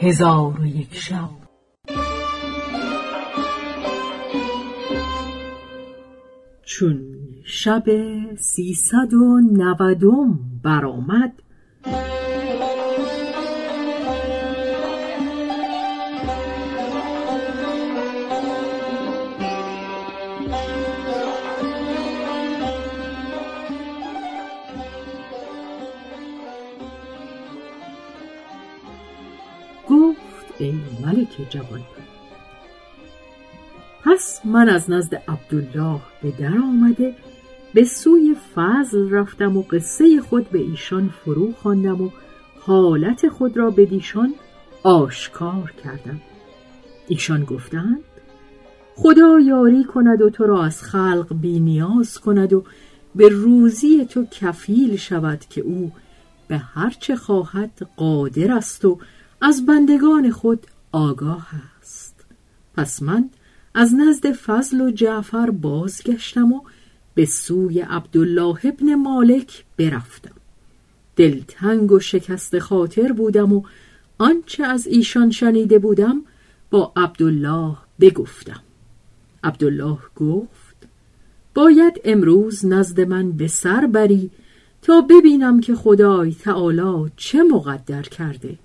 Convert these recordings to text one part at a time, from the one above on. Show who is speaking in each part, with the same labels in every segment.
Speaker 1: هزار و یک شب. چون شب سیصد و نودم برآمد ای ملک جوان. پس من از نزد عبدالله به در آمده به سوی فضل رفتم و قصه خود به ایشان فرو خواندم و حالت خود را به دیشان آشکار کردم. ایشان گفتند خدا یاری کند و تو را از خلق بی نیاز کند و به روزی تو کفیل شود که او به هرچه خواهد قادر است و از بندگان خود آگاه است. پس من از نزد فضل و جعفر بازگشتم و به سوی عبدالله ابن مالک برفتم. دلتنگ و شکست خاطر بودم و آنچه از ایشان شنیده بودم با عبدالله بگفتم. عبدالله گفت باید امروز نزد من به سر بری تا ببینم که خدای تعالی چه مقدر کرده.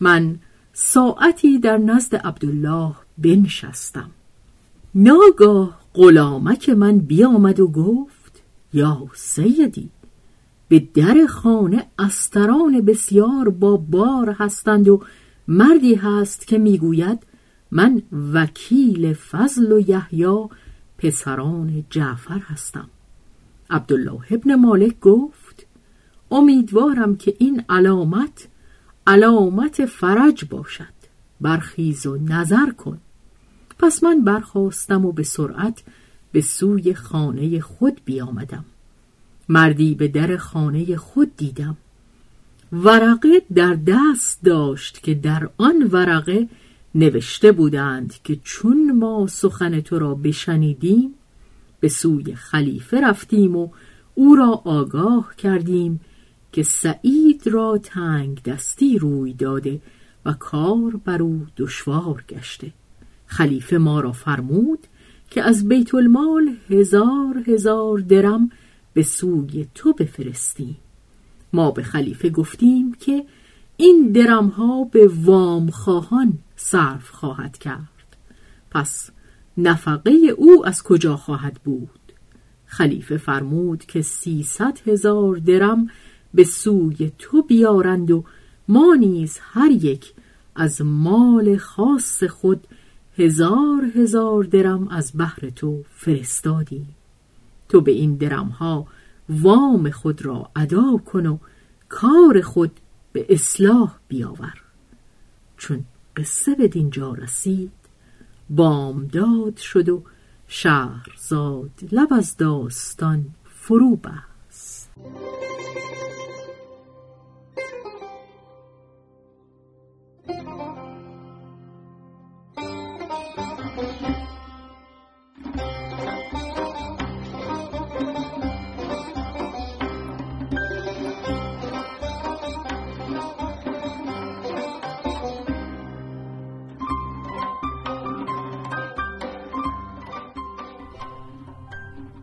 Speaker 1: من ساعتی در نزد عبدالله بنشستم. ناگاه غلامک من بیامد و گفت یا سیدی به در خانه استران بسیار با بار هستند و مردی هست که می‌گوید من وکیل فضل و یحیی پسران جعفر هستم. عبدالله ابن مالک گفت امیدوارم که این علامت علامت فرج باشد. برخیز و نظر کن. پس من برخواستم و به سرعت به سوی خانه خود بیامدم. مردی به در خانه خود دیدم. ورقه در دست داشت که در آن ورقه نوشته بودند که چون ما سخن تو را بشنیدیم به سوی خلیفه رفتیم و او را آگاه کردیم که سعید را تنگ دستی روی داده و کار بر او دشوار گشته. خلیفه ما را فرمود که از بیت المال هزار هزار درم به سوی تو بفرستیم ما به خلیفه گفتیم که این درم ها به وام خواهان صرف خواهد کرد. پس نفقه او از کجا خواهد بود؟ خلیفه فرمود که سیصد هزار درم به سوی تو بیارند و ما نیز هر یک از مال خاص خود هزار هزار درم از بحر تو فرستادیم. تو به این درم ها وام خود را ادا کن و کار خود به اصلاح بیاور. چون قصه به دینجا رسید بامداد شد و شهرزاد لب از داستان فرو بست.